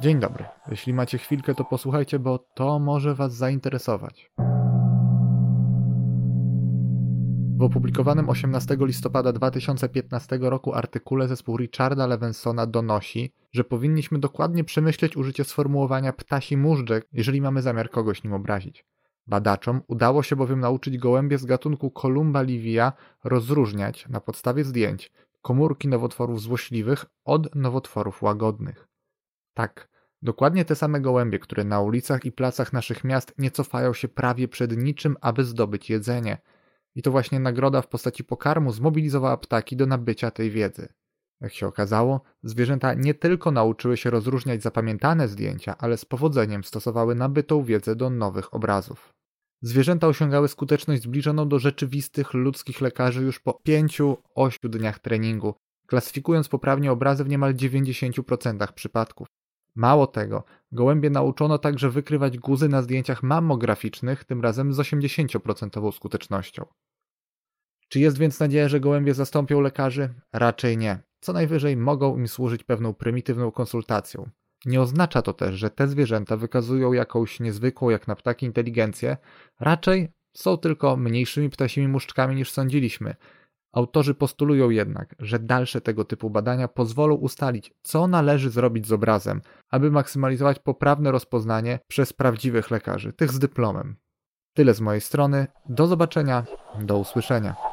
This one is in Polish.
Dzień dobry. Jeśli macie chwilkę, to posłuchajcie, bo to może Was zainteresować. W opublikowanym 18 listopada 2015 roku artykule zespół Richarda Levensona donosi, że powinniśmy dokładnie przemyśleć użycie sformułowania ptasi móżdżek, jeżeli mamy zamiar kogoś nim obrazić. Badaczom udało się bowiem nauczyć gołębie z gatunku Columba livia rozróżniać na podstawie zdjęć komórki nowotworów złośliwych od nowotworów łagodnych. Tak, dokładnie te same gołębie, które na ulicach i placach naszych miast nie cofają się prawie przed niczym, aby zdobyć jedzenie. I to właśnie nagroda w postaci pokarmu zmobilizowała ptaki do nabycia tej wiedzy. Jak się okazało, zwierzęta nie tylko nauczyły się rozróżniać zapamiętane zdjęcia, ale z powodzeniem stosowały nabytą wiedzę do nowych obrazów. Zwierzęta osiągały skuteczność zbliżoną do rzeczywistych ludzkich lekarzy już po 5-8 dniach treningu, klasyfikując poprawnie obrazy w niemal 90% przypadków. Mało tego, gołębie nauczono także wykrywać guzy na zdjęciach mammograficznych, tym razem z 80% skutecznością. Czy jest więc nadzieja, że gołębie zastąpią lekarzy? Raczej nie. Co najwyżej mogą im służyć pewną prymitywną konsultacją. Nie oznacza to też, że te zwierzęta wykazują jakąś niezwykłą jak na ptaki inteligencję, raczej są tylko mniejszymi ptasimi muszczkami niż sądziliśmy. Autorzy postulują jednak, że dalsze tego typu badania pozwolą ustalić, co należy zrobić z obrazem, aby maksymalizować poprawne rozpoznanie przez prawdziwych lekarzy, tych z dyplomem. Tyle z mojej strony. Do zobaczenia, do usłyszenia.